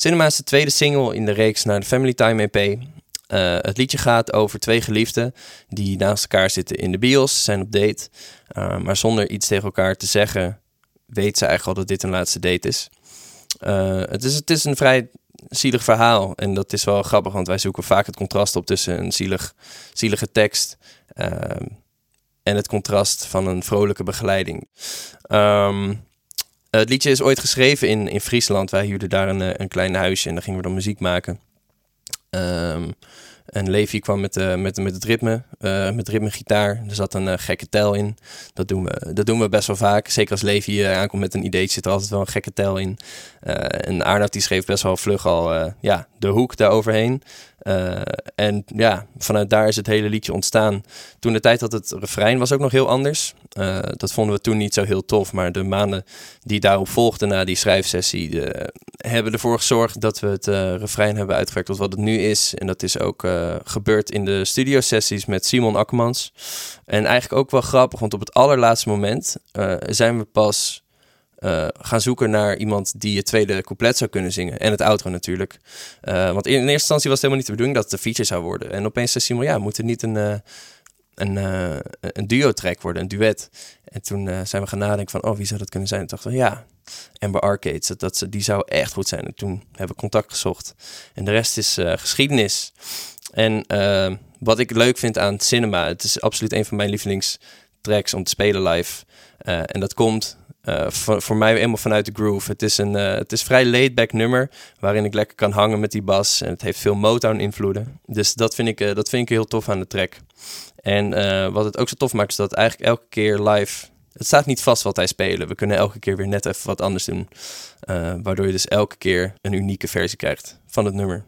Cinema is de tweede single in de reeks naar de Family Time EP. Uh, het liedje gaat over twee geliefden die naast elkaar zitten in de bios, zijn op date. Uh, maar zonder iets tegen elkaar te zeggen, weet ze eigenlijk al dat dit een laatste date is. Uh, het, is het is een vrij zielig verhaal. En dat is wel grappig, want wij zoeken vaak het contrast op tussen een zielig, zielige tekst en het contrast van een vrolijke begeleiding. Um, het liedje is ooit geschreven in, in Friesland. Wij huurden daar een, een klein huisje en daar gingen we dan muziek maken. Um, en Levi kwam met, uh, met, met het ritme, uh, met ritmegitaar. Er zat een uh, gekke tel in. Dat doen, we, dat doen we best wel vaak. Zeker als Levi aankomt met een idee, zit er altijd wel een gekke tel in. en Arnoud die schreef best wel vlug al ja, de hoek daaroverheen. En ja, vanuit daar is het hele liedje ontstaan. Toen de tijd dat het refrein was ook nog heel anders. Dat vonden we toen niet zo heel tof. Maar de maanden die daarop volgden na die schrijfsessie... De, hebben ervoor gezorgd dat we het uh, refrein hebben uitgewerkt tot wat het nu is. En dat is ook gebeurd in de studiosessies met Simon Akkermans. En eigenlijk ook wel grappig, want op het allerlaatste moment zijn we pas gaan zoeken naar iemand die het tweede couplet zou kunnen zingen. En het outro natuurlijk. Want in, eerste instantie was het helemaal niet de bedoeling dat het een feature zou worden. En opeens zei Simon, ja, moet het niet een, een, een duo-track worden, een duet. En toen zijn we gaan nadenken van, oh, wie zou dat kunnen zijn? En dachten we, ja, Amber Arcades, dat, dat, die zou echt goed zijn. En toen hebben we contact gezocht. En de rest is geschiedenis. En wat ik leuk vind aan cinema, het is absoluut een van mijn lievelingstracks om te spelen live. en dat komt uh, voor, voor, mij helemaal vanuit de groove. Het is een uh, het is vrij laid-back nummer waarin ik lekker kan hangen met die bas. En het heeft veel Motown-invloeden. Dus dat vind, ik, uh, dat vind ik heel tof aan de track. En wat het ook zo tof maakt, is dat eigenlijk elke keer live. Het staat niet vast wat wij spelen. We kunnen elke keer weer net even wat anders doen. waardoor je dus elke keer een unieke versie krijgt van het nummer.